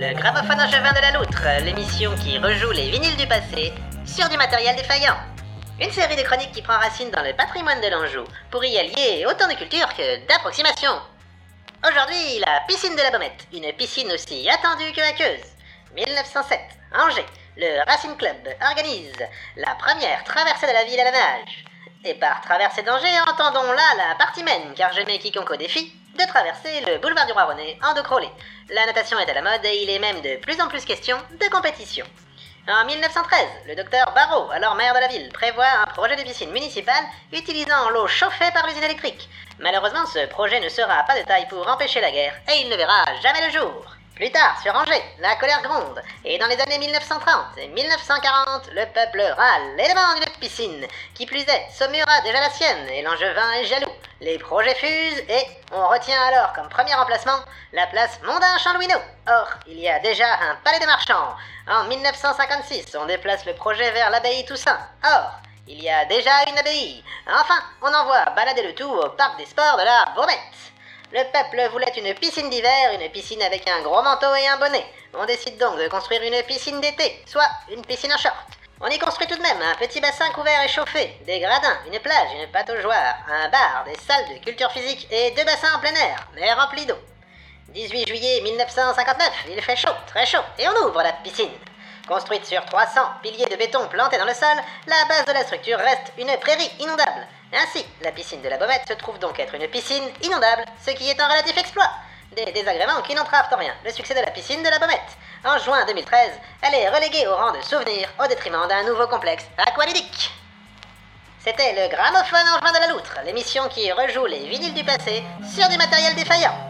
Le gramophone angevin de la loutre, l'émission qui rejoue les vinyles du passé sur du matériel défaillant. Une série de chroniques qui prend racine dans le patrimoine de l'Anjou pour y allier autant de culture que d'approximation. Aujourd'hui, la piscine de la Baumette, une piscine aussi attendue que aqueuse. 1907, Angers, le Racing Club organise la première traversée de la ville à la nage. Et par traversée d'Angers, entendons là la partie mène, car je mets quiconque au défi de traverser le boulevard du Roi René en dos crawlé. La natation est à la mode et il est même de plus en plus question de compétition. En 1913, le docteur Barrault, alors maire de la ville, prévoit un projet de piscine municipale utilisant l'eau chauffée par l'usine électrique. Malheureusement, ce projet ne sera pas de taille pour empêcher la guerre et il ne verra jamais le jour. Plus tard, sur Angers, la colère gronde, et dans les années 1930 et 1940, le peuple râle et demande une piscine. Qui plus est, Saumur a déjà la sienne, et l'angevin est jaloux. Les projets fusent, et on retient alors comme premier emplacement la place Mondin-Champ-Louineau. Or, il y a déjà un palais de marchands. En 1956, on déplace le projet vers l'abbaye Toussaint. Or, il y a déjà une abbaye. Enfin, on envoie balader le tout au parc des sports de la Baumette. Le peuple voulait une piscine d'hiver, une piscine avec un gros manteau et un bonnet. On décide donc de construire une piscine d'été, soit une piscine en short. On y construit tout de même un petit bassin couvert et chauffé, des gradins, une plage, une pataugeoire, un bar, des salles de culture physique et deux bassins en plein air, mais remplis d'eau. 18 juillet 1959, il fait chaud, très chaud, et on ouvre la piscine. Construite sur 300 piliers de béton plantés dans le sol, la base de la structure reste une prairie inondable. Ainsi, la piscine de la Baumette se trouve donc être une piscine inondable, ce qui est un relatif exploit. Des désagréments qui n'entravent en rien le succès de la piscine de la Baumette. En juin 2013, elle est reléguée au rang de souvenir au détriment d'un nouveau complexe aqualudique. C'était le gramophone en juin de la loutre, l'émission qui rejoue les vinyles du passé sur du matériel défaillant.